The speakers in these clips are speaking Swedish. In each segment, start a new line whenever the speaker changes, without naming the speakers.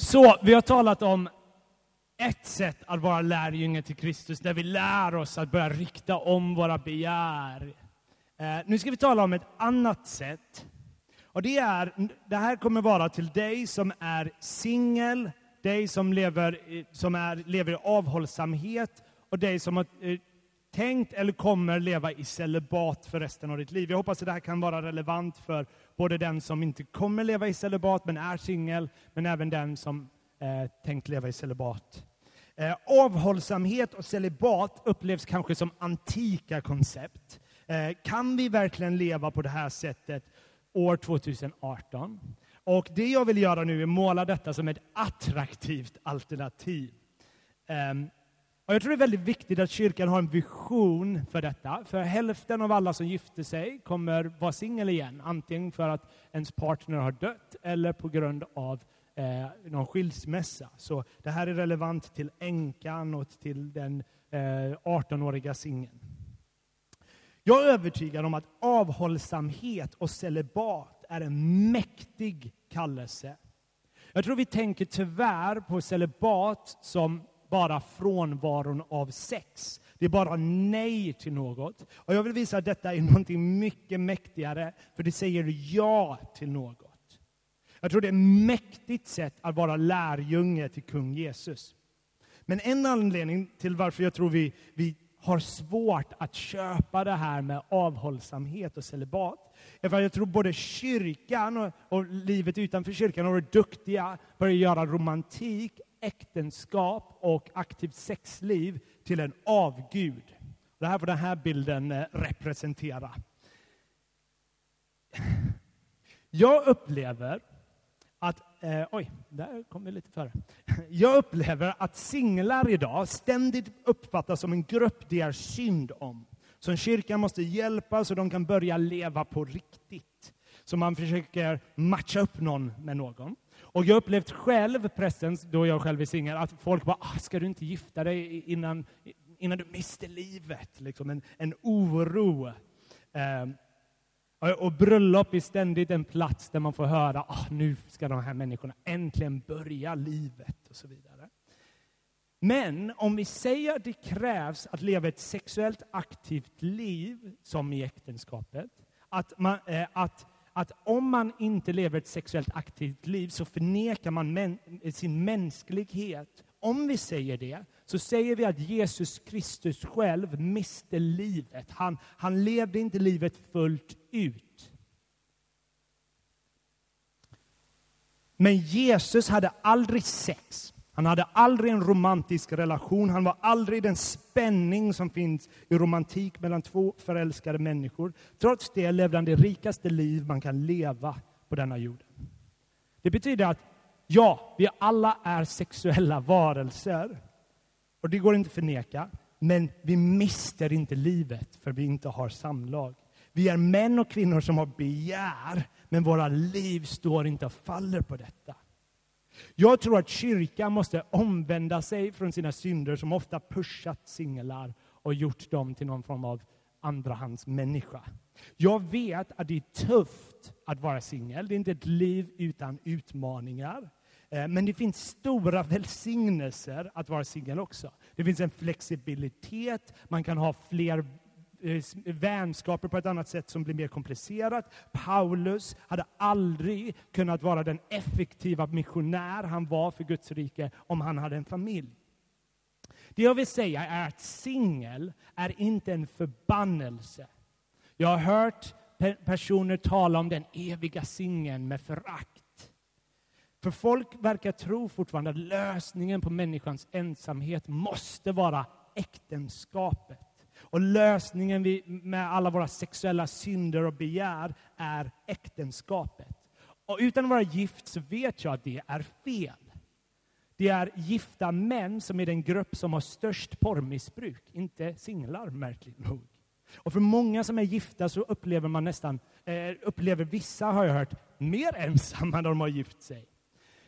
Så, vi har talat om ett sätt att vara lärjunge till Kristus, där vi lär oss att börja rikta om våra begär. Eh, nu ska vi tala om ett annat sätt. Och det, är, det här kommer vara till dig som är singel, dig som lever, som är, lever i avhållsamhet och dig som har eh, tänkt eller kommer leva i celibat för resten av ditt liv. Jag hoppas att det här kan vara relevant för både den som inte kommer leva i celibat men är singel, men även den som eh, tänkt leva i celibat. Eh, avhållsamhet och celibat upplevs kanske som antika koncept. Eh, kan vi verkligen leva på det här sättet år 2018? Och det jag vill göra nu är måla detta som ett attraktivt alternativ. Um, och jag tror det är väldigt viktigt att kyrkan har en vision för detta. För hälften av alla som gifter sig kommer vara singel igen. Antingen för att ens partner har dött eller på grund av eh, någon skilsmässa. Så det här är relevant till änkan och till den eh, 18-åriga singeln. Jag är övertygad om att avhållsamhet och celibat är en mäktig kallelse. Jag tror vi tänker tyvärr på celibat som bara frånvaron av sex. Det är bara nej till något. Och jag vill visa att detta är någonting mycket mäktigare, för det säger ja till något. Jag tror det är ett mäktigt sätt att vara lärjunge till kung Jesus. Men en anledning till varför jag tror vi, vi har svårt att köpa det här med avhållsamhet och celibat, Eftersom jag tror både kyrkan och, och livet utanför kyrkan har varit duktiga på att göra romantik äktenskap och aktivt sexliv till en avgud. Det här får den här bilden eh, representera. Jag upplever att, eh, oj, där kom vi lite före. Jag upplever att singlar idag ständigt uppfattas som en grupp det är synd om. Som kyrkan måste hjälpa så de kan börja leva på riktigt. Så man försöker matcha upp någon med någon. Och jag har upplevt själv pressen, då jag själv är singel, att folk bara ah, ”ska du inte gifta dig innan, innan du mister livet?” liksom En, en oro. Um, och bröllop är ständigt en plats där man får höra ah, nu ska de här människorna äntligen börja livet och så vidare. Men om vi säger att det krävs att leva ett sexuellt aktivt liv, som i äktenskapet, att, man, eh, att att om man inte lever ett sexuellt aktivt liv så förnekar man män, sin mänsklighet. Om vi säger det, så säger vi att Jesus Kristus själv miste livet. Han, han levde inte livet fullt ut. Men Jesus hade aldrig sex. Han hade aldrig en romantisk relation. Han var aldrig den spänning som finns i romantik mellan två förälskade människor. Trots det levde han det rikaste liv man kan leva på denna jorden. Det betyder att ja, vi alla är sexuella varelser. Och det går inte att förneka. Men vi mister inte livet för vi inte har samlag. Vi är män och kvinnor som har begär, men våra liv står inte och faller på detta. Jag tror att kyrkan måste omvända sig från sina synder som ofta pushat singlar och gjort dem till någon form av andrahandsmänniska. Jag vet att det är tufft att vara singel. Det är inte ett liv utan utmaningar. Eh, men det finns stora välsignelser att vara singel också. Det finns en flexibilitet, man kan ha fler Eh, vänskaper på ett annat sätt som blir mer komplicerat. Paulus hade aldrig kunnat vara den effektiva missionär han var för Guds rike om han hade en familj. Det jag vill säga är att singel är inte en förbannelse. Jag har hört personer tala om den eviga singeln med förakt. För folk verkar tro fortfarande att lösningen på människans ensamhet måste vara äktenskapet. Och lösningen med alla våra sexuella synder och begär är äktenskapet. Och utan att vara gift så vet jag att det är fel. Det är gifta män som är den grupp som har störst porrmissbruk, inte singlar märkligt nog. Och för många som är gifta så upplever man nästan, eh, upplever vissa har jag hört, mer ensamma när de har gift sig.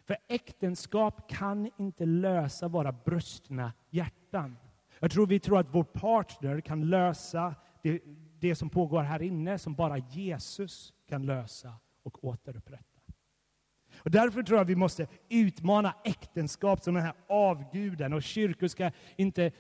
För äktenskap kan inte lösa våra brustna hjärtan. Jag tror vi tror att vår partner kan lösa det, det som pågår här inne som bara Jesus kan lösa och återupprätta. Och därför tror jag vi måste utmana äktenskap som den här avguden. Och kyrkor ska inte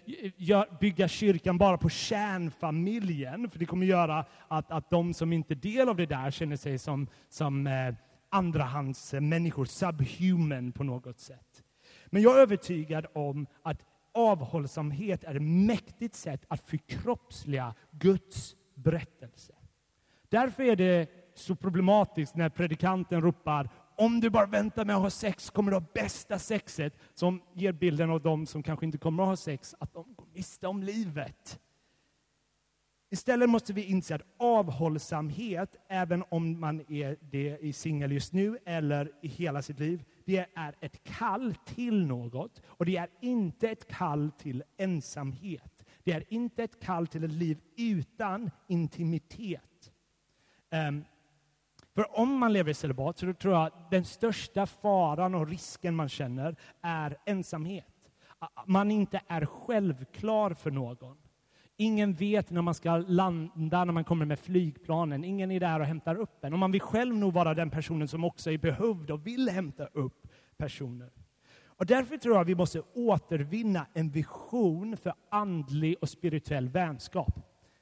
bygga kyrkan bara på kärnfamiljen, för det kommer göra att, att de som inte är del av det där känner sig som, som eh, andrahandsmänniskor, subhuman på något sätt. Men jag är övertygad om att avhållsamhet är ett mäktigt sätt att förkroppsliga Guds berättelse. Därför är det så problematiskt när predikanten ropar om du bara väntar med att ha sex kommer du ha bästa sexet, som ger bilden av de som kanske inte kommer att ha sex, att de går miste om livet. Istället måste vi inse att avhållsamhet, även om man är det i singel just nu eller i hela sitt liv, det är ett kall till något och det är inte ett kall till ensamhet. Det är inte ett kall till ett liv utan intimitet. Um, för om man lever i celibat så tror jag att den största faran och risken man känner är ensamhet. Man inte är självklar för någon. Ingen vet när man ska landa när man kommer med flygplanen. Ingen är där och hämtar upp en. Och man vill själv nog vara den personen som också är behövd och vill hämta upp personer. Och därför tror jag vi måste återvinna en vision för andlig och spirituell vänskap.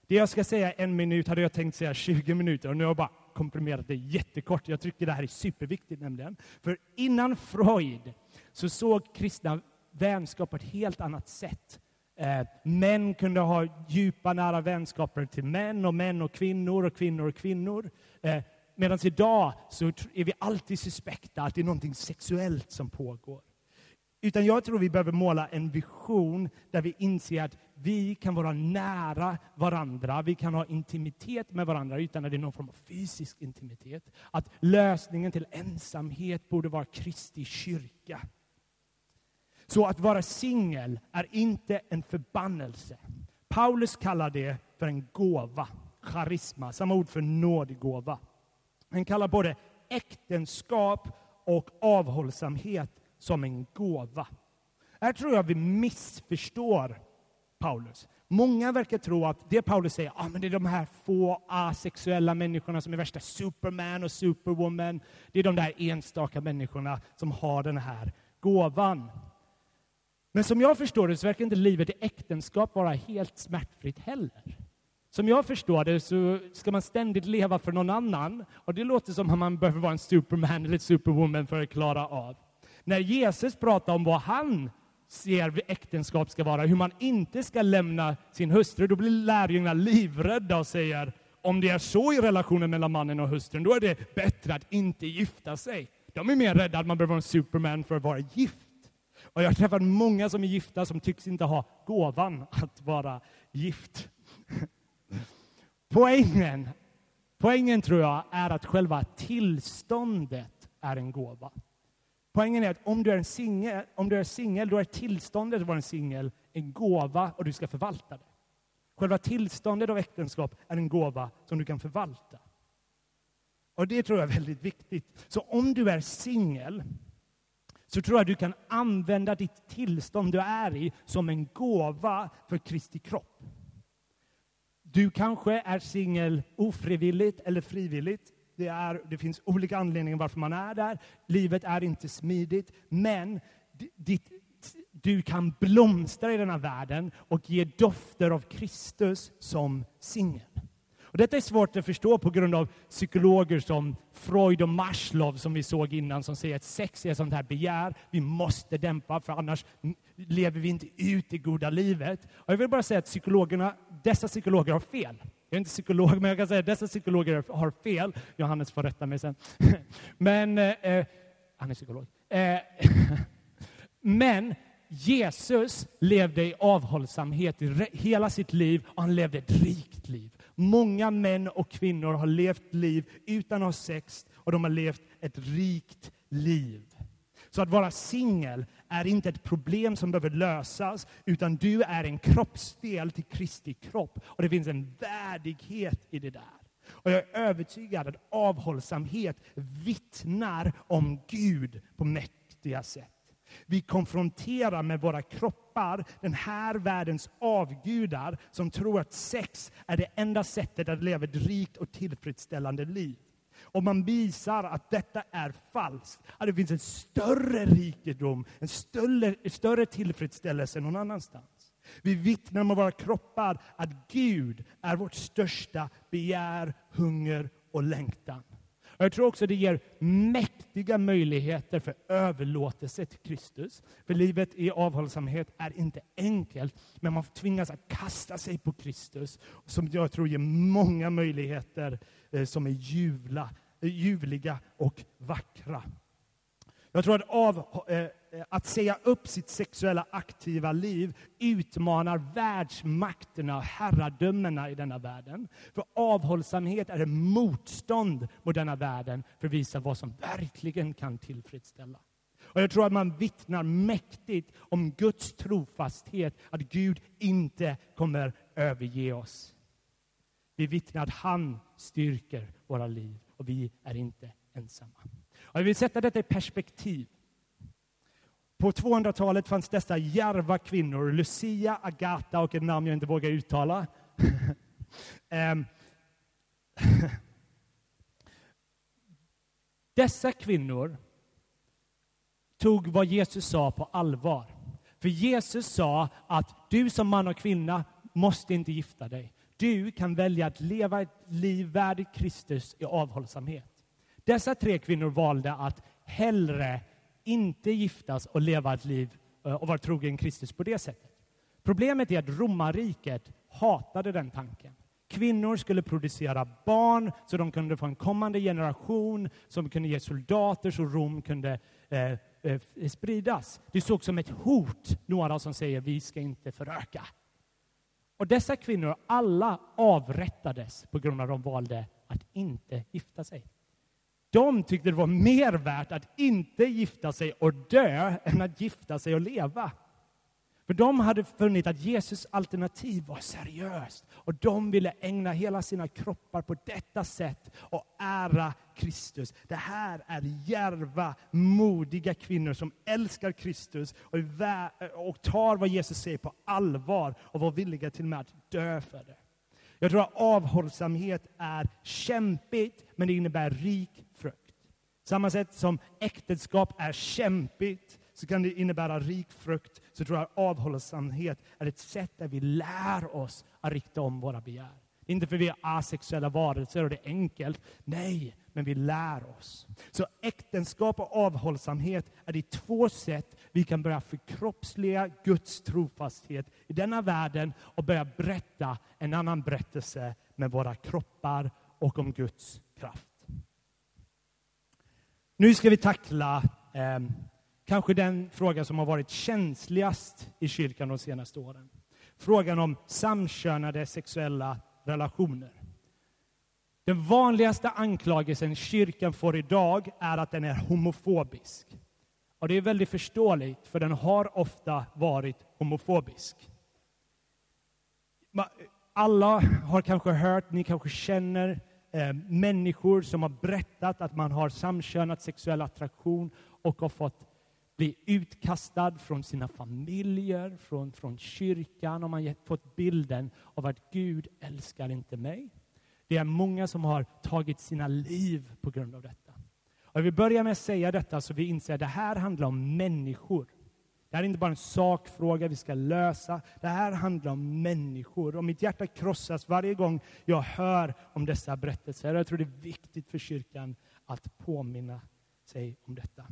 Det jag ska säga en minut hade jag tänkt säga 20 minuter och nu har jag bara komprimerat det jättekort. Jag tycker det här är superviktigt nämligen. För innan Freud så såg kristna vänskap på ett helt annat sätt. Eh, män kunde ha djupa, nära vänskaper till män och män och kvinnor och kvinnor och kvinnor. Eh, Medan idag så är vi alltid suspekta att det är någonting sexuellt som pågår. Utan jag tror vi behöver måla en vision där vi inser att vi kan vara nära varandra, vi kan ha intimitet med varandra utan att det är någon form av fysisk intimitet. Att lösningen till ensamhet borde vara Kristi kyrka. Så att vara singel är inte en förbannelse. Paulus kallar det för en gåva, charisma, samma ord för nådgåva. Han kallar både äktenskap och avhållsamhet som en gåva. Här tror jag vi missförstår Paulus. Många verkar tro att det Paulus säger, ah, men det är de här få asexuella människorna som är värsta superman och superwoman. Det är de där enstaka människorna som har den här gåvan. Men som jag förstår det så verkar inte livet i äktenskap vara helt smärtfritt heller. Som jag förstår det så ska man ständigt leva för någon annan och det låter som att man behöver vara en superman eller superwoman för att klara av. När Jesus pratar om vad han ser äktenskap ska vara, hur man inte ska lämna sin hustru, då blir lärjungarna livrädda och säger om det är så i relationen mellan mannen och hustrun, då är det bättre att inte gifta sig. De är mer rädda att man behöver vara en superman för att vara gift. Och jag har träffat många som är gifta som tycks inte ha gåvan att vara gift. Poängen, poängen tror jag är att själva tillståndet är en gåva. Poängen är att om du är singel, om du är singel, då är tillståndet att vara en singel en gåva och du ska förvalta det. Själva tillståndet av äktenskap är en gåva som du kan förvalta. Och det tror jag är väldigt viktigt. Så om du är singel så tror jag du kan använda ditt tillstånd du är i som en gåva för Kristi kropp. Du kanske är singel ofrivilligt eller frivilligt. Det, är, det finns olika anledningar varför man är där. Livet är inte smidigt, men ditt, du kan blomstra i denna världen och ge dofter av Kristus som singel. Och detta är svårt att förstå på grund av psykologer som Freud och Maslow som vi såg innan som säger att sex är sånt här begär vi måste dämpa för annars lever vi inte ut det goda livet. Och jag vill bara säga att psykologerna, dessa psykologer har fel. Jag är inte psykolog, men jag kan säga att dessa psykologer har fel. Johannes får rätta mig sen. men, eh, eh, han är psykolog. Eh, men Jesus levde i avhållsamhet i hela sitt liv och han levde ett rikt liv. Många män och kvinnor har levt liv utan att ha sex och de har levt ett rikt liv. Så att vara singel är inte ett problem som behöver lösas, utan du är en kroppsdel till Kristi kropp. Och det finns en värdighet i det där. Och jag är övertygad att avhållsamhet vittnar om Gud på mäktiga sätt. Vi konfronterar med våra kroppar den här världens avgudar som tror att sex är det enda sättet att leva ett rikt och tillfredsställande liv. Om man visar att detta är falskt, att det finns en större rikedom, en större, större tillfredsställelse någon annanstans. Vi vittnar med våra kroppar att Gud är vårt största begär, hunger och längtan. Och jag tror också det ger mäktiga möjligheter för överlåtelse till Kristus. För livet i avhållsamhet är inte enkelt, men man tvingas att kasta sig på Kristus, som jag tror ger många möjligheter eh, Eh, som är ljuvla, eh, ljuvliga och vackra. Jag tror att, av, eh, att säga upp sitt sexuella aktiva liv utmanar världsmakterna och herradömena i denna världen. För avhållsamhet är ett motstånd mot denna världen för att visa vad som verkligen kan tillfredsställa. Och jag tror att man vittnar mäktigt om Guds trofasthet, att Gud inte kommer överge oss. Vi vittnar att han styrker våra liv och vi är inte ensamma. Och jag vill sätta detta i perspektiv. På 200-talet fanns dessa järva kvinnor, Lucia, Agata och ett namn jag inte vågar uttala. Ehm. dessa kvinnor tog vad Jesus sa på allvar. För Jesus sa att du som man och kvinna måste inte gifta dig. Du kan välja att leva ett liv värdigt Kristus i avhållsamhet. Dessa tre kvinnor valde att hellre inte giftas och leva ett liv eh, och vara trogen Kristus på det sättet. Problemet är att romarriket hatade den tanken. Kvinnor skulle producera barn så de kunde få en kommande generation som kunde ge soldater så Rom kunde eh, eh, spridas. Det såg som ett hot, några som säger vi ska inte föröka. Och dessa kvinnor, alla avrättades på grund av att de valde att inte gifta sig. De tyckte det var mer värt att inte gifta sig och dö än att gifta sig och leva. För de hade funnit att Jesus alternativ var seriöst och de ville ägna hela sina kroppar på detta sätt och ära Kristus. Det här är järva, modiga kvinnor som älskar Kristus och, och tar vad Jesus säger på allvar och var villiga till och med att dö för det. Jag tror att avhållsamhet är kämpigt, men det innebär rik frukt. Samma sätt som äktenskap är kämpigt, så kan det innebära rik frukt. Så tror jag att avhållsamhet är ett sätt där vi lär oss att rikta om våra begär. Inte för vi är asexuella varelser och det är enkelt. Nej, men vi lär oss. Så äktenskap och avhållsamhet är de två sätt vi kan börja förkroppsliga Guds trofasthet i denna världen och börja berätta en annan berättelse med våra kroppar och om Guds kraft. Nu ska vi tackla eh, kanske den fråga som har varit känsligast i kyrkan de senaste åren. Frågan om samkönade sexuella relationer. Den vanligaste anklagelsen kyrkan får idag är att den är homofobisk. Och det är väldigt förståeligt, för den har ofta varit homofobisk. Alla har kanske hört, ni kanske känner eh, människor som har berättat att man har samkönad sexuell attraktion och har fått bli utkastad från sina familjer, från, från kyrkan och man har fått bilden av att Gud älskar inte mig. Det är många som har tagit sina liv på grund av detta. Och jag vill börja med att säga detta så vi inser att det här handlar om människor. Det här är inte bara en sakfråga vi ska lösa. Det här handlar om människor. Och mitt hjärta krossas varje gång jag hör om dessa berättelser. Jag tror det är viktigt för kyrkan att påminna sig om detta.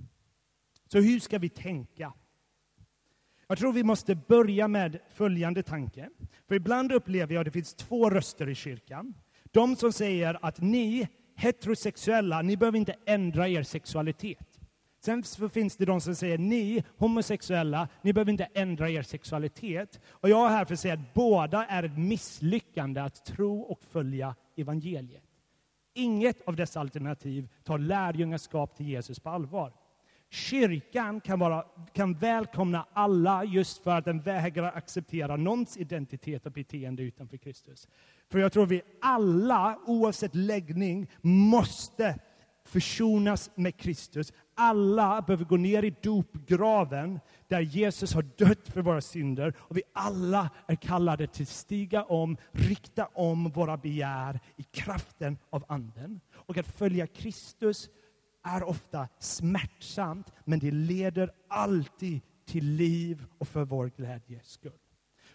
Så hur ska vi tänka? Jag tror vi måste börja med följande tanke. För ibland upplever jag att det finns två röster i kyrkan. De som säger att ni heterosexuella, ni behöver inte ändra er sexualitet. Sen finns det de som säger ni homosexuella, ni behöver inte ändra er sexualitet. Och jag är här för att säga att båda är ett misslyckande att tro och följa evangeliet. Inget av dessa alternativ tar lärjungaskap till Jesus på allvar. Kyrkan kan, vara, kan välkomna alla just för att den vägrar acceptera någons identitet och beteende utanför Kristus. För jag tror vi alla, oavsett läggning, måste försonas med Kristus. Alla behöver gå ner i dopgraven där Jesus har dött för våra synder. Och vi alla är kallade till stiga om, rikta om våra begär i kraften av Anden. Och att följa Kristus är ofta smärtsamt, men det leder alltid till liv och för vår glädjes skull.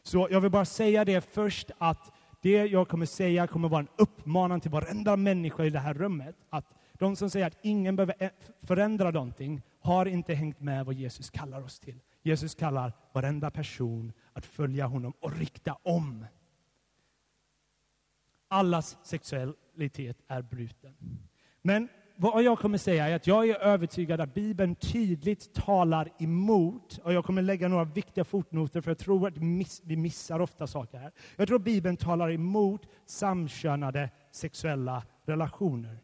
Så jag vill bara säga det först, att det jag kommer säga kommer vara en uppmaning till varenda människa i det här rummet. Att de som säger att ingen behöver förändra någonting har inte hängt med vad Jesus kallar oss till. Jesus kallar varenda person att följa honom och rikta om. Allas sexualitet är bruten. Men vad jag kommer säga är att jag är övertygad att Bibeln tydligt talar emot, och jag kommer lägga några viktiga fotnoter för jag tror att vi missar ofta saker här. Jag tror att Bibeln talar emot samkönade sexuella relationer.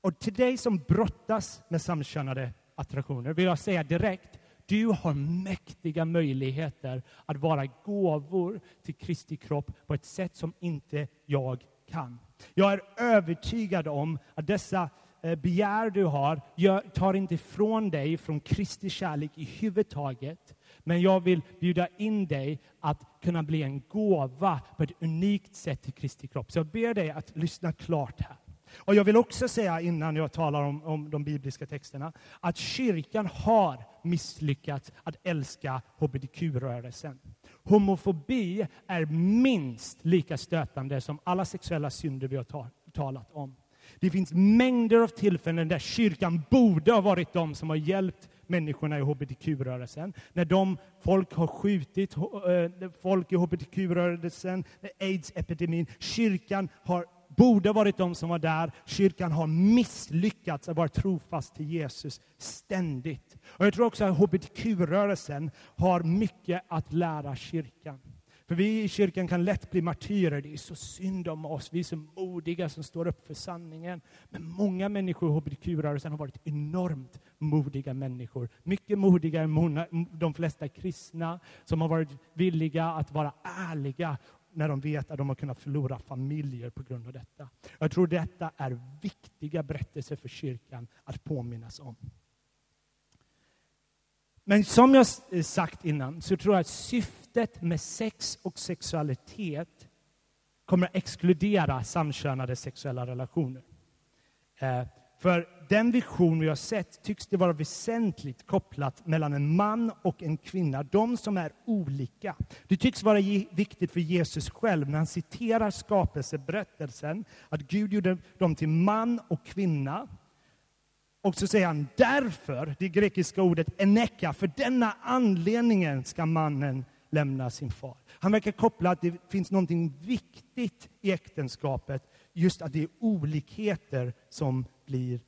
Och till dig som brottas med samkönade attraktioner vill jag säga direkt, du har mäktiga möjligheter att vara gåvor till Kristi kropp på ett sätt som inte jag kan. Jag är övertygad om att dessa eh, begär du har tar inte ifrån dig från Kristi kärlek i huvudtaget. Men jag vill bjuda in dig att kunna bli en gåva på ett unikt sätt till Kristi kropp. Så jag ber dig att lyssna klart här. Och Jag vill också säga innan jag talar om, om de bibliska texterna att kyrkan har misslyckats att älska hbtq-rörelsen. Homofobi är minst lika stötande som alla sexuella synder vi har talat om. Det finns mängder av tillfällen där kyrkan borde ha varit de som har hjälpt människorna i hbtq-rörelsen. När de, folk har skjutit eh, folk i hbtq-rörelsen, aids-epidemin. Kyrkan har borde varit de som var där. Kyrkan har misslyckats att vara trofast till Jesus ständigt. Och jag tror också att hbtq-rörelsen har mycket att lära kyrkan. För vi i kyrkan kan lätt bli martyrer. Det är så synd om oss. Vi är så modiga som står upp för sanningen. Men många människor i hbtq-rörelsen har varit enormt modiga människor. Mycket modigare än de flesta kristna som har varit villiga att vara ärliga när de vet att de har kunnat förlora familjer på grund av detta. Jag tror detta är viktiga berättelser för kyrkan att påminnas om. Men som jag eh, sagt innan så tror jag att syftet med sex och sexualitet kommer att exkludera samkönade sexuella relationer. Eh, för den vision vi har sett tycks det vara väsentligt kopplat mellan en man och en kvinna, de som är olika. Det tycks vara viktigt för Jesus själv när han citerar skapelseberättelsen, att Gud gjorde dem till man och kvinna. Och så säger han därför, det grekiska ordet eneka, för denna anledningen ska mannen lämna sin far. Han verkar koppla att det finns något viktigt i äktenskapet, just att det är olikheter som blir.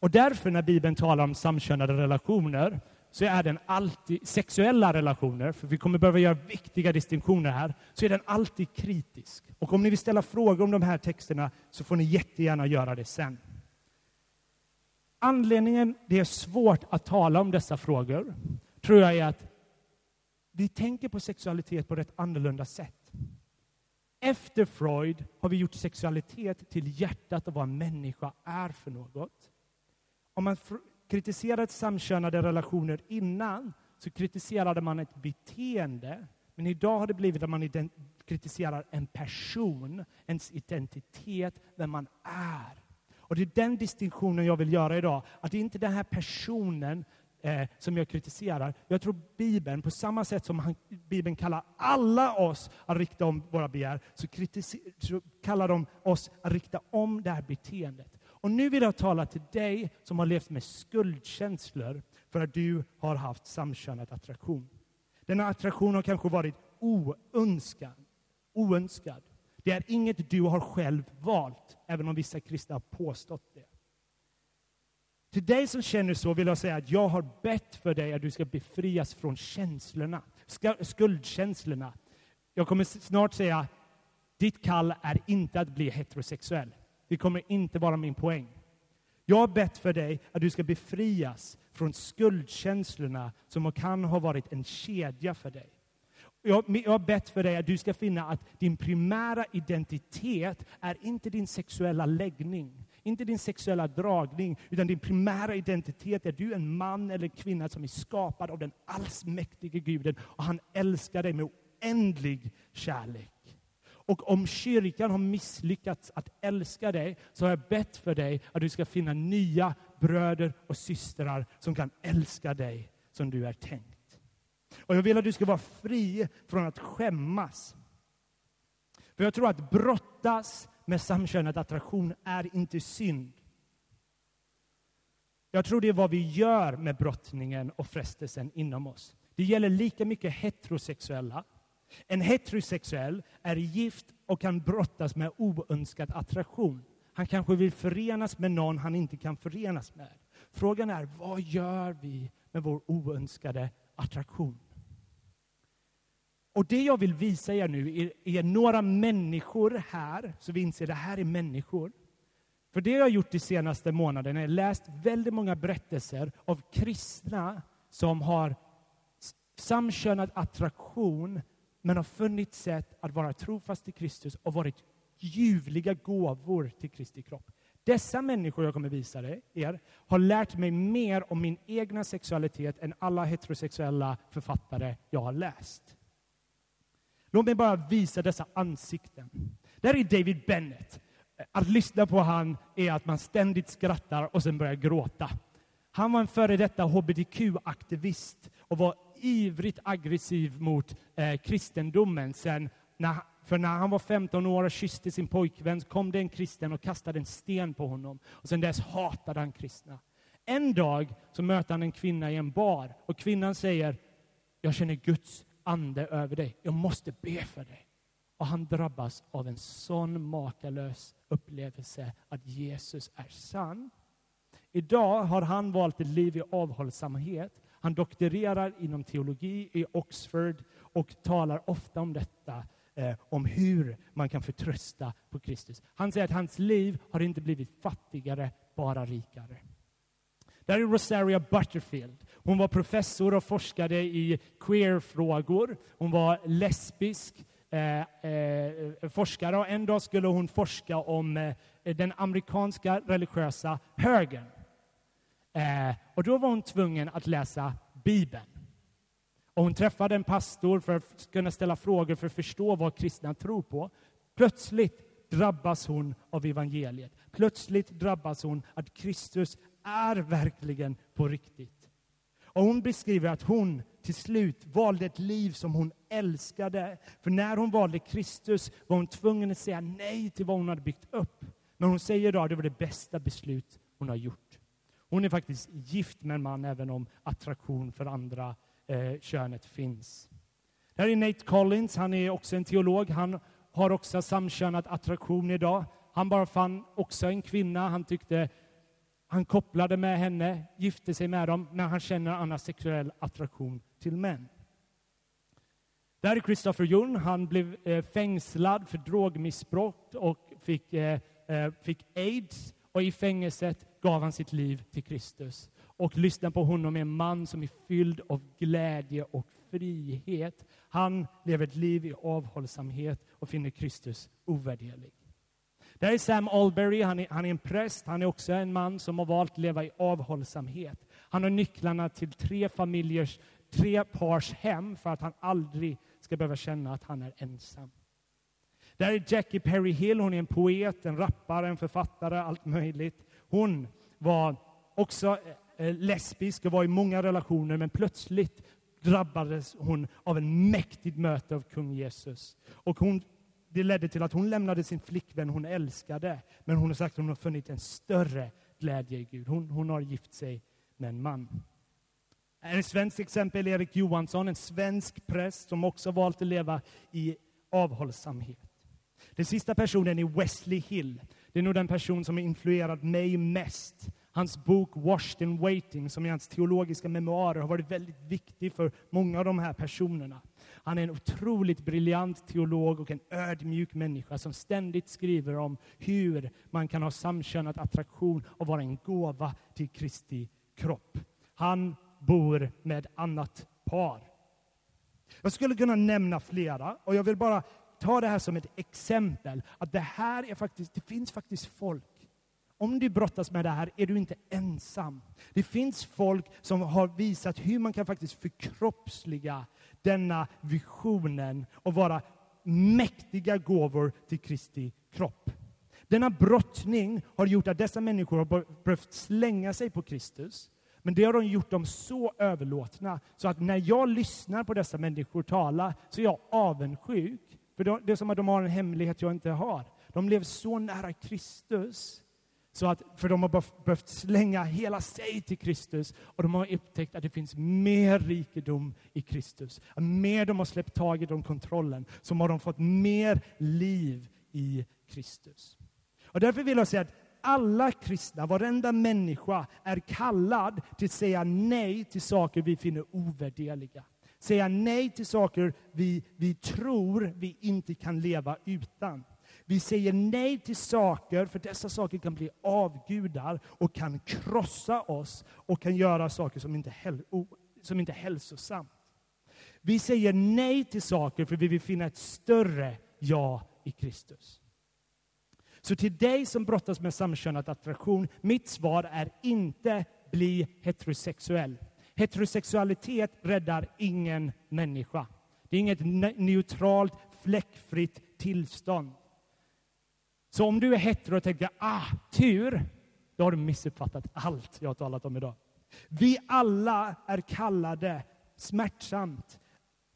Och därför när Bibeln talar om samkönade relationer så är den alltid, sexuella relationer, för vi kommer behöva göra viktiga distinktioner här, så är den alltid kritisk. Och om ni vill ställa frågor om de här texterna så får ni jättegärna göra det sen. Anledningen det är svårt att tala om dessa frågor tror jag är att vi tänker på sexualitet på ett annorlunda sätt. Efter Freud har vi gjort sexualitet till hjärtat av vad en människa är för något. Om man kritiserade samkönade relationer innan så kritiserade man ett beteende. Men idag har det blivit att man kritiserar en person, ens identitet, vem man är. Och Det är den distinktionen jag vill göra idag. Att det är inte den här personen eh, som jag kritiserar. Jag tror Bibeln, på samma sätt som han, Bibeln kallar alla oss att rikta om våra begär, så, så kallar de oss att rikta om det här beteendet. Och nu vill jag tala till dig som har levt med skuldkänslor för att du har haft samkönad attraktion. Denna attraktion har kanske varit oönskad. oönskad. Det är inget du har själv valt, även om vissa kristna har påstått det. Till dig som känner så vill jag säga att jag har bett för dig att du ska befrias från känslorna, skuldkänslorna. Jag kommer snart säga, ditt kall är inte att bli heterosexuell. Det kommer inte vara min poäng. Jag har bett för dig att du ska befrias från skuldkänslorna som kan ha varit en kedja för dig. Jag, jag har bett för dig att du ska finna att din primära identitet är inte din sexuella läggning, inte din sexuella dragning, utan din primära identitet är du en man eller kvinna som är skapad av den allsmäktige guden och han älskar dig med oändlig kärlek. Och om kyrkan har misslyckats att älska dig, så har jag bett för dig att du ska finna nya bröder och systrar som kan älska dig som du är tänkt. Och jag vill att du ska vara fri från att skämmas. För jag tror att brottas med samkönad attraktion är inte synd. Jag tror det är vad vi gör med brottningen och frestelsen inom oss. Det gäller lika mycket heterosexuella. En heterosexuell är gift och kan brottas med oönskad attraktion. Han kanske vill förenas med någon han inte kan förenas med. Frågan är, vad gör vi med vår oönskade attraktion? Och det jag vill visa er nu är, är några människor här, så vi inser att det här är människor. För det jag har gjort de senaste månaderna är läst väldigt många berättelser av kristna som har samkönad attraktion men har funnit sätt att vara trofast till Kristus och varit ljuvliga gåvor till Kristi kropp. Dessa människor jag kommer visa er har lärt mig mer om min egna sexualitet än alla heterosexuella författare jag har läst. Låt mig bara visa dessa ansikten. Där är David Bennett. Att lyssna på han är att man ständigt skrattar och sen börjar gråta. Han var en före detta hbtq-aktivist och var ivrigt aggressiv mot eh, kristendomen. Sen när, för när han var 15 år och kysste sin pojkvän kom det en kristen och kastade en sten på honom. Och sen dess hatade han kristna. En dag så möter han en kvinna i en bar och kvinnan säger Jag känner Guds ande över dig. Jag måste be för dig. Och han drabbas av en sån makalös upplevelse att Jesus är sann. Idag har han valt ett liv i avhållsamhet. Han doktorerar inom teologi i Oxford och talar ofta om detta, eh, om hur man kan förtrösta på Kristus. Han säger att hans liv har inte blivit fattigare, bara rikare. Där är Rosaria Butterfield. Hon var professor och forskade i queerfrågor. Hon var lesbisk eh, eh, forskare och en dag skulle hon forska om eh, den amerikanska religiösa högern. Eh, och då var hon tvungen att läsa Bibeln. Och hon träffade en pastor för att kunna ställa frågor för att förstå vad kristna tror på. Plötsligt drabbas hon av evangeliet. Plötsligt drabbas hon att Kristus är verkligen på riktigt. Och hon beskriver att hon till slut valde ett liv som hon älskade. För när hon valde Kristus var hon tvungen att säga nej till vad hon hade byggt upp. Men hon säger idag att det var det bästa beslut hon har gjort. Hon är faktiskt gift med en man även om attraktion för andra eh, könet finns. Där är Nate Collins, han är också en teolog. Han har också samkönad attraktion idag. Han bara fann också en kvinna han tyckte han kopplade med henne, gifte sig med dem, men han känner annars sexuell attraktion till män. Där är Christopher Jun. Han blev eh, fängslad för drogmissbrott och fick, eh, eh fick aids. Och i fängelset gav han sitt liv till Kristus. Och lyssna på honom en man som är fylld av glädje och frihet. Han lever ett liv i avhållsamhet och finner Kristus ovärderlig. Det här är Sam Albury, han är, han är en präst, han är också en man som har valt att leva i avhållsamhet. Han har nycklarna till tre familjers, tre pars hem för att han aldrig ska behöva känna att han är ensam. Där är Jackie Perry Hill, hon är en poet, en rappare, en författare, allt möjligt. Hon var också eh, lesbisk och var i många relationer, men plötsligt drabbades hon av en mäktigt möte av kung Jesus. Och hon det ledde till att hon lämnade sin flickvän hon älskade. Men hon har sagt att hon har funnit en större glädje i Gud. Hon, hon har gift sig med en man. En svensk exempel är Erik Johansson, en svensk präst som också valt att leva i avhållsamhet. Den sista personen är Wesley Hill. Det är nog den person som har influerat mig mest. Hans bok Washed in Waiting, som är hans teologiska memoarer, har varit väldigt viktig för många av de här personerna. Han är en otroligt briljant teolog och en ödmjuk människa som ständigt skriver om hur man kan ha samkönad attraktion och vara en gåva till Kristi kropp. Han bor med annat par. Jag skulle kunna nämna flera och jag vill bara ta det här som ett exempel. Att det här är faktiskt, det finns faktiskt folk om du brottas med det här är du inte ensam. Det finns folk som har visat hur man kan faktiskt förkroppsliga denna visionen och vara mäktiga gåvor till Kristi kropp. Denna brottning har gjort att dessa människor har behövt slänga sig på Kristus. Men det har de gjort dem så överlåtna så att när jag lyssnar på dessa människor tala så är jag avundsjuk. För det är som att de har en hemlighet jag inte har. De lever så nära Kristus så att, för de har behövt slänga hela sig till Kristus och de har upptäckt att det finns mer rikedom i Kristus. Mer de har släppt taget om kontrollen, så har de fått mer liv i Kristus. Och därför vill jag säga att alla kristna, varenda människa, är kallad till att säga nej till saker vi finner ovärderliga. Säga nej till saker vi, vi tror vi inte kan leva utan. Vi säger nej till saker, för dessa saker kan bli avgudar och kan krossa oss och kan göra saker som inte, som inte är hälsosamt. Vi säger nej till saker för vi vill finna ett större ja i Kristus. Så till dig som brottas med samkönad attraktion, mitt svar är inte bli heterosexuell. Heterosexualitet räddar ingen människa. Det är inget neutralt, fläckfritt tillstånd. Så om du är hetero och tänker ah, tur, då har du missuppfattat allt jag har talat om idag. Vi alla är kallade smärtsamt,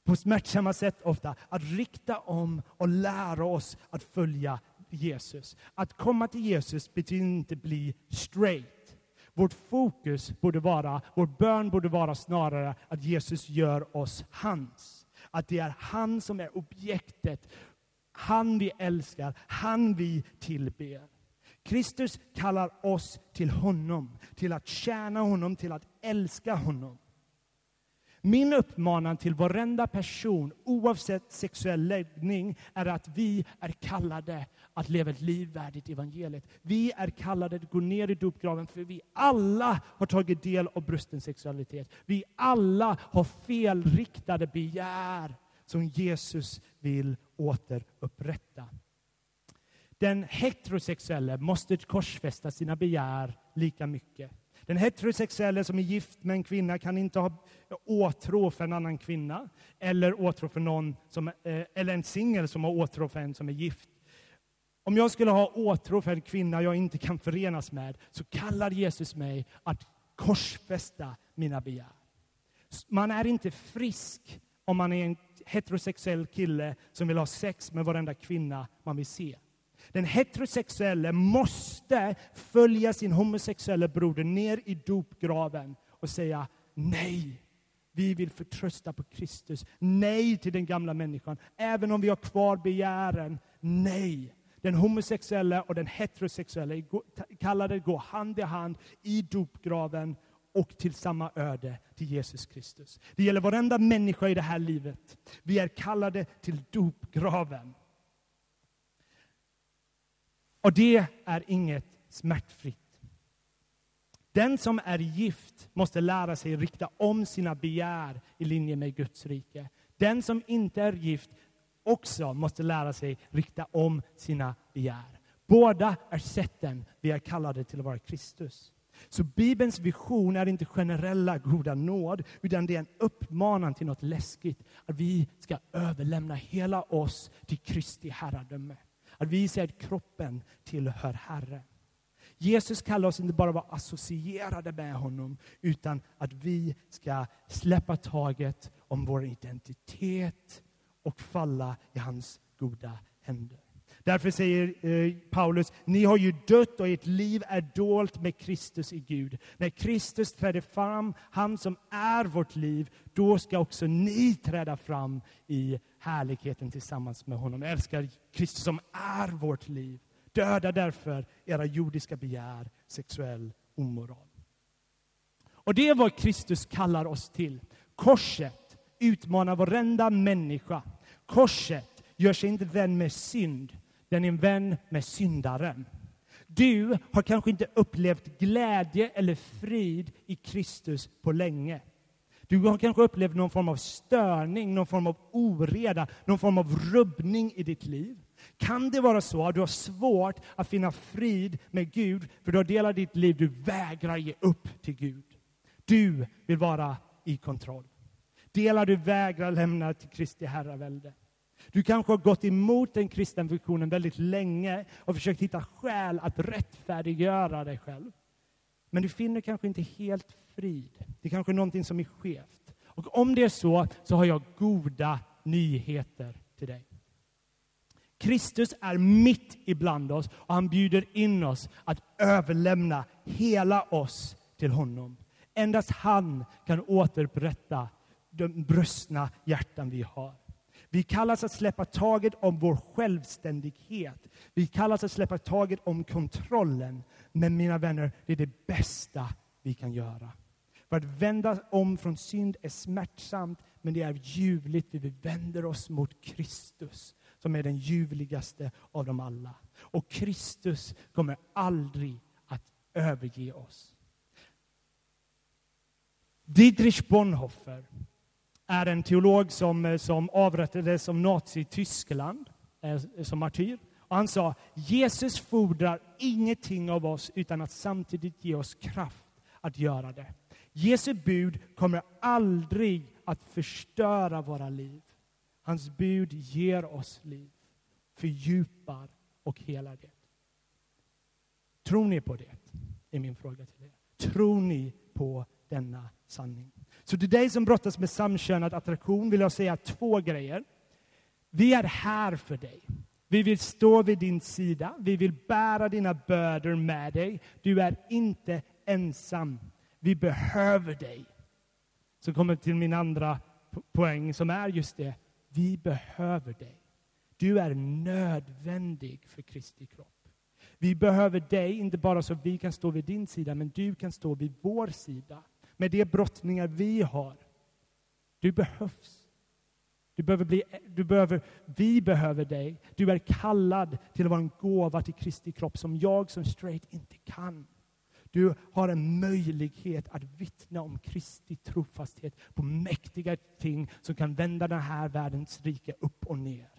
på smärtsamma sätt ofta, att rikta om och lära oss att följa Jesus. Att komma till Jesus betyder inte bli straight. Vårt fokus borde vara, vår bön borde vara snarare att Jesus gör oss hans. Att det är han som är objektet han vi älskar, han vi tillber. Kristus kallar oss till honom, till att tjäna honom, till att älska honom. Min uppmaning till varenda person, oavsett sexuell läggning, är att vi är kallade att leva ett liv värdigt evangeliet. Vi är kallade att gå ner i dopgraven, för vi alla har tagit del av brusten sexualitet. Vi alla har felriktade begär som Jesus vill återupprätta. Den heterosexuelle måste korsfästa sina begär lika mycket. Den heterosexuelle som är gift med en kvinna kan inte ha eh, åtrå för en annan kvinna eller åtrå för någon som, eh, eller en singel som har åtrå för en som är gift. Om jag skulle ha åtrå för en kvinna jag inte kan förenas med så kallar Jesus mig att korsfästa mina begär. Man är inte frisk om man är en heterosexuell kille som vill ha sex med varenda kvinna man vill se. Den heterosexuelle måste följa sin homosexuella broder ner i dopgraven och säga nej. Vi vill förtrösta på Kristus. Nej till den gamla människan. Även om vi har kvar begären. Nej. Den homosexuella och den heterosexuella är kallade att gå hand i hand i dopgraven och till samma öde, till Jesus Kristus. Det gäller varenda människa i det här livet. Vi är kallade till dopgraven. Och det är inget smärtfritt. Den som är gift måste lära sig rikta om sina begär i linje med Guds rike. Den som inte är gift också måste lära sig rikta om sina begär. Båda är sätten vi är kallade till att vara Kristus. Så Bibelns vision är inte generella goda nåd, utan det är en uppmaning till något läskigt. Att vi ska överlämna hela oss till Kristi herradöme. Att vi säger att kroppen tillhör Herren. Jesus kallar oss inte bara att vara associerade med honom, utan att vi ska släppa taget om vår identitet och falla i hans goda händer. Därför säger eh, Paulus, ni har ju dött och ert liv är dolt med Kristus i Gud. När Kristus träder fram, han som är vårt liv, då ska också ni träda fram i härligheten tillsammans med honom. Älskar Kristus som är vårt liv. Döda därför era jordiska begär, sexuell omoral. Och det är vad Kristus kallar oss till. Korset utmanar varenda människa. Korset gör sig inte vän med synd, den är en vän med syndaren. Du har kanske inte upplevt glädje eller frid i Kristus på länge. Du har kanske upplevt någon form av störning, någon form av oreda, någon form av rubbning i ditt liv. Kan det vara så att du har svårt att finna frid med Gud för du har delat ditt liv du vägrar ge upp till Gud? Du vill vara i kontroll. Delar du vägrar lämna till Kristi herravälde. Du kanske har gått emot den kristna visionen väldigt länge och försökt hitta skäl att rättfärdiggöra dig själv. Men du finner kanske inte helt frid. Det är kanske är någonting som är skevt. Och om det är så, så har jag goda nyheter till dig. Kristus är mitt ibland oss och han bjuder in oss att överlämna hela oss till honom. Endast han kan återupprätta de brustna hjärtan vi har. Vi kallas att släppa taget om vår självständighet. Vi kallas att släppa taget om kontrollen. Men mina vänner, det är det bästa vi kan göra. För att vända om från synd är smärtsamt, men det är ljuvligt. Vi vänder oss mot Kristus, som är den ljuvligaste av dem alla. Och Kristus kommer aldrig att överge oss. Dietrich Bonhoeffer är en teolog som, eh, som avrättades som nazi i Tyskland eh, som martyr. Och han sa, Jesus fordrar ingenting av oss utan att samtidigt ge oss kraft att göra det. Jesu bud kommer aldrig att förstöra våra liv. Hans bud ger oss liv, fördjupar och helar det. Tror ni på det? är min fråga till er. Tror ni på denna sanning? Så till dig som brottas med samkönad attraktion vill jag säga två grejer. Vi är här för dig. Vi vill stå vid din sida. Vi vill bära dina bördor med dig. Du är inte ensam. Vi behöver dig. Så kommer till min andra poäng som är just det. Vi behöver dig. Du är nödvändig för Kristi kropp. Vi behöver dig, inte bara så vi kan stå vid din sida, men du kan stå vid vår sida med de brottningar vi har. Du behövs. Du behöver bli, du behöver, vi behöver dig. Du är kallad till att vara en gåva till Kristi kropp som jag som straight inte kan. Du har en möjlighet att vittna om Kristi trofasthet på mäktiga ting som kan vända den här världens rike upp och ner.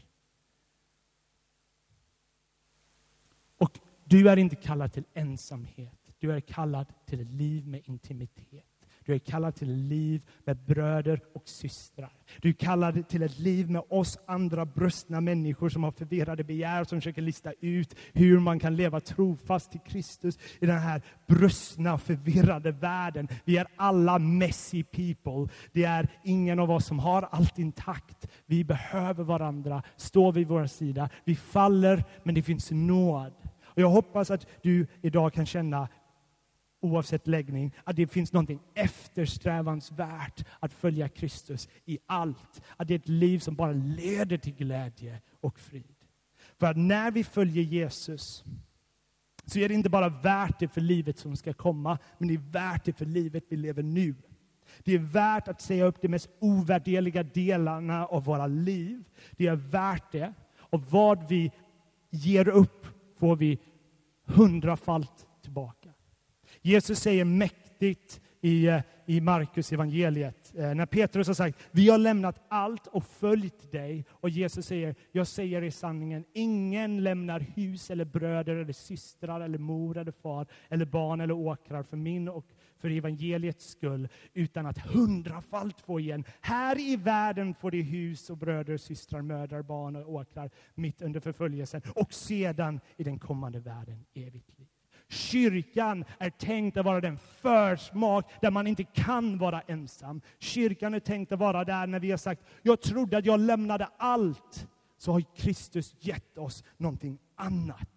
Och du är inte kallad till ensamhet. Du är kallad till ett liv med intimitet. Du är kallad till ett liv med bröder och systrar. Du är kallad till ett liv med oss andra brustna människor som har förvirrade begär, som försöker lista ut hur man kan leva trofast till Kristus i den här brustna, förvirrade världen. Vi är alla messy people. Det är ingen av oss som har allt intakt. Vi behöver varandra, står vid vår sida. Vi faller, men det finns nåd. Och jag hoppas att du idag kan känna oavsett läggning, att det finns något eftersträvansvärt att följa Kristus i allt. Att det är ett liv som bara leder till glädje och frid. För att när vi följer Jesus så är det inte bara värt det för livet som ska komma, men det är värt det för livet vi lever nu. Det är värt att säga upp de mest ovärdeliga delarna av våra liv. Det är värt det. Och vad vi ger upp får vi hundrafalt. Jesus säger mäktigt i, eh, i Markus evangeliet eh, när Petrus har sagt vi har lämnat allt och följt dig. Och Jesus säger, jag säger i sanningen, ingen lämnar hus eller bröder eller systrar eller mor eller far eller barn eller åkrar för min och för evangeliets skull, utan att hundrafalt få igen. Här i världen får de hus och bröder, systrar, mödrar, barn och åkrar mitt under förföljelsen och sedan i den kommande världen evigt liv. Kyrkan är tänkt att vara den försmak där man inte kan vara ensam. Kyrkan är tänkt att vara där när vi har sagt, jag trodde att jag lämnade allt. Så har Kristus gett oss någonting annat.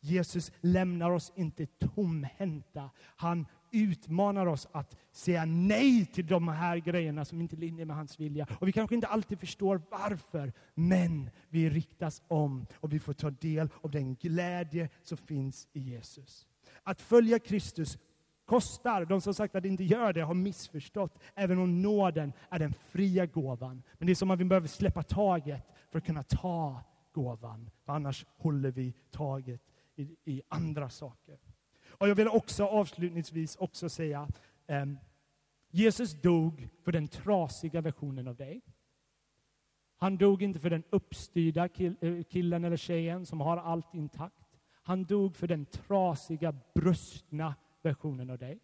Jesus lämnar oss inte tomhänta. Han utmanar oss att säga nej till de här grejerna som inte är linje med hans vilja. Och vi kanske inte alltid förstår varför, men vi riktas om och vi får ta del av den glädje som finns i Jesus. Att följa Kristus kostar. De som sagt att det inte gör det har missförstått, även om nåden är den fria gåvan. Men det är som att vi behöver släppa taget för att kunna ta gåvan, för annars håller vi taget i, i andra saker. Och Jag vill också avslutningsvis också säga, eh, Jesus dog för den trasiga versionen av dig. Han dog inte för den uppstyrda eh, killen eller tjejen som har allt intakt. Han dog för den trasiga, brustna versionen av dig.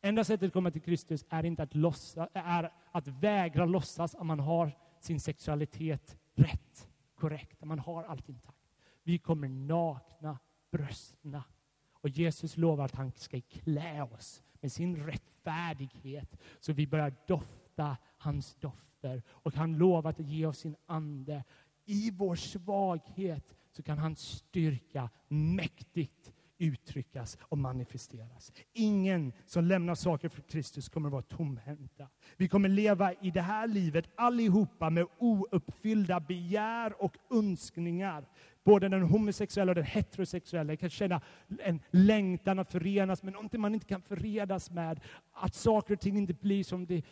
Enda sättet att komma till Kristus är inte att, låtsa, är att vägra låtsas att man har sin sexualitet rätt, korrekt, att man har allt intakt. Vi kommer nakna, bröstna. Och Jesus lovar att han ska klä oss med sin rättfärdighet så vi börjar dofta hans dofter. Och han lovar att ge oss sin ande. I vår svaghet så kan hans styrka mäktigt uttryckas och manifesteras. Ingen som lämnar saker för Kristus kommer att vara tomhänta. Vi kommer leva i det här livet allihopa med ouppfyllda begär och önskningar. Både den homosexuella och den heterosexuella kan känna en längtan att förenas med någonting man inte kan förenas med. Att saker och ting inte blir som det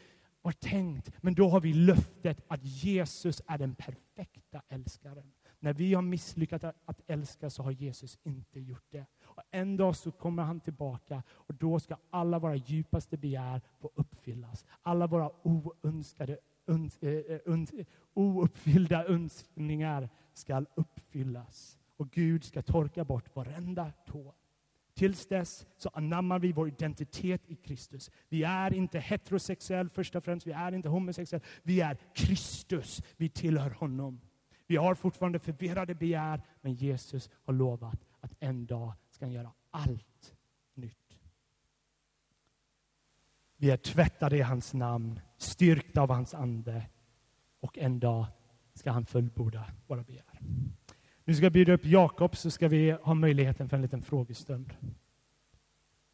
var tänkt. Men då har vi löftet att Jesus är den perfekta älskaren. När vi har misslyckats att älska så har Jesus inte gjort det. Och en dag så kommer han tillbaka och då ska alla våra djupaste begär få uppfyllas. Alla våra oönskade, öns, äh, eh, öns, eh, ouppfyllda önskningar ska uppfyllas. Och Gud ska torka bort varenda tår. Tills dess så anammar vi vår identitet i Kristus. Vi är inte heterosexuell först och främst, vi är inte homosexuell. Vi är Kristus, vi tillhör honom. Vi har fortfarande förvirrade begär, men Jesus har lovat att en dag ska han göra allt nytt. Vi är tvättade i hans namn, styrkta av hans ande och en dag ska han fullborda våra begär. Nu ska jag bjuda upp Jakob så ska vi ha möjligheten för en liten frågestund.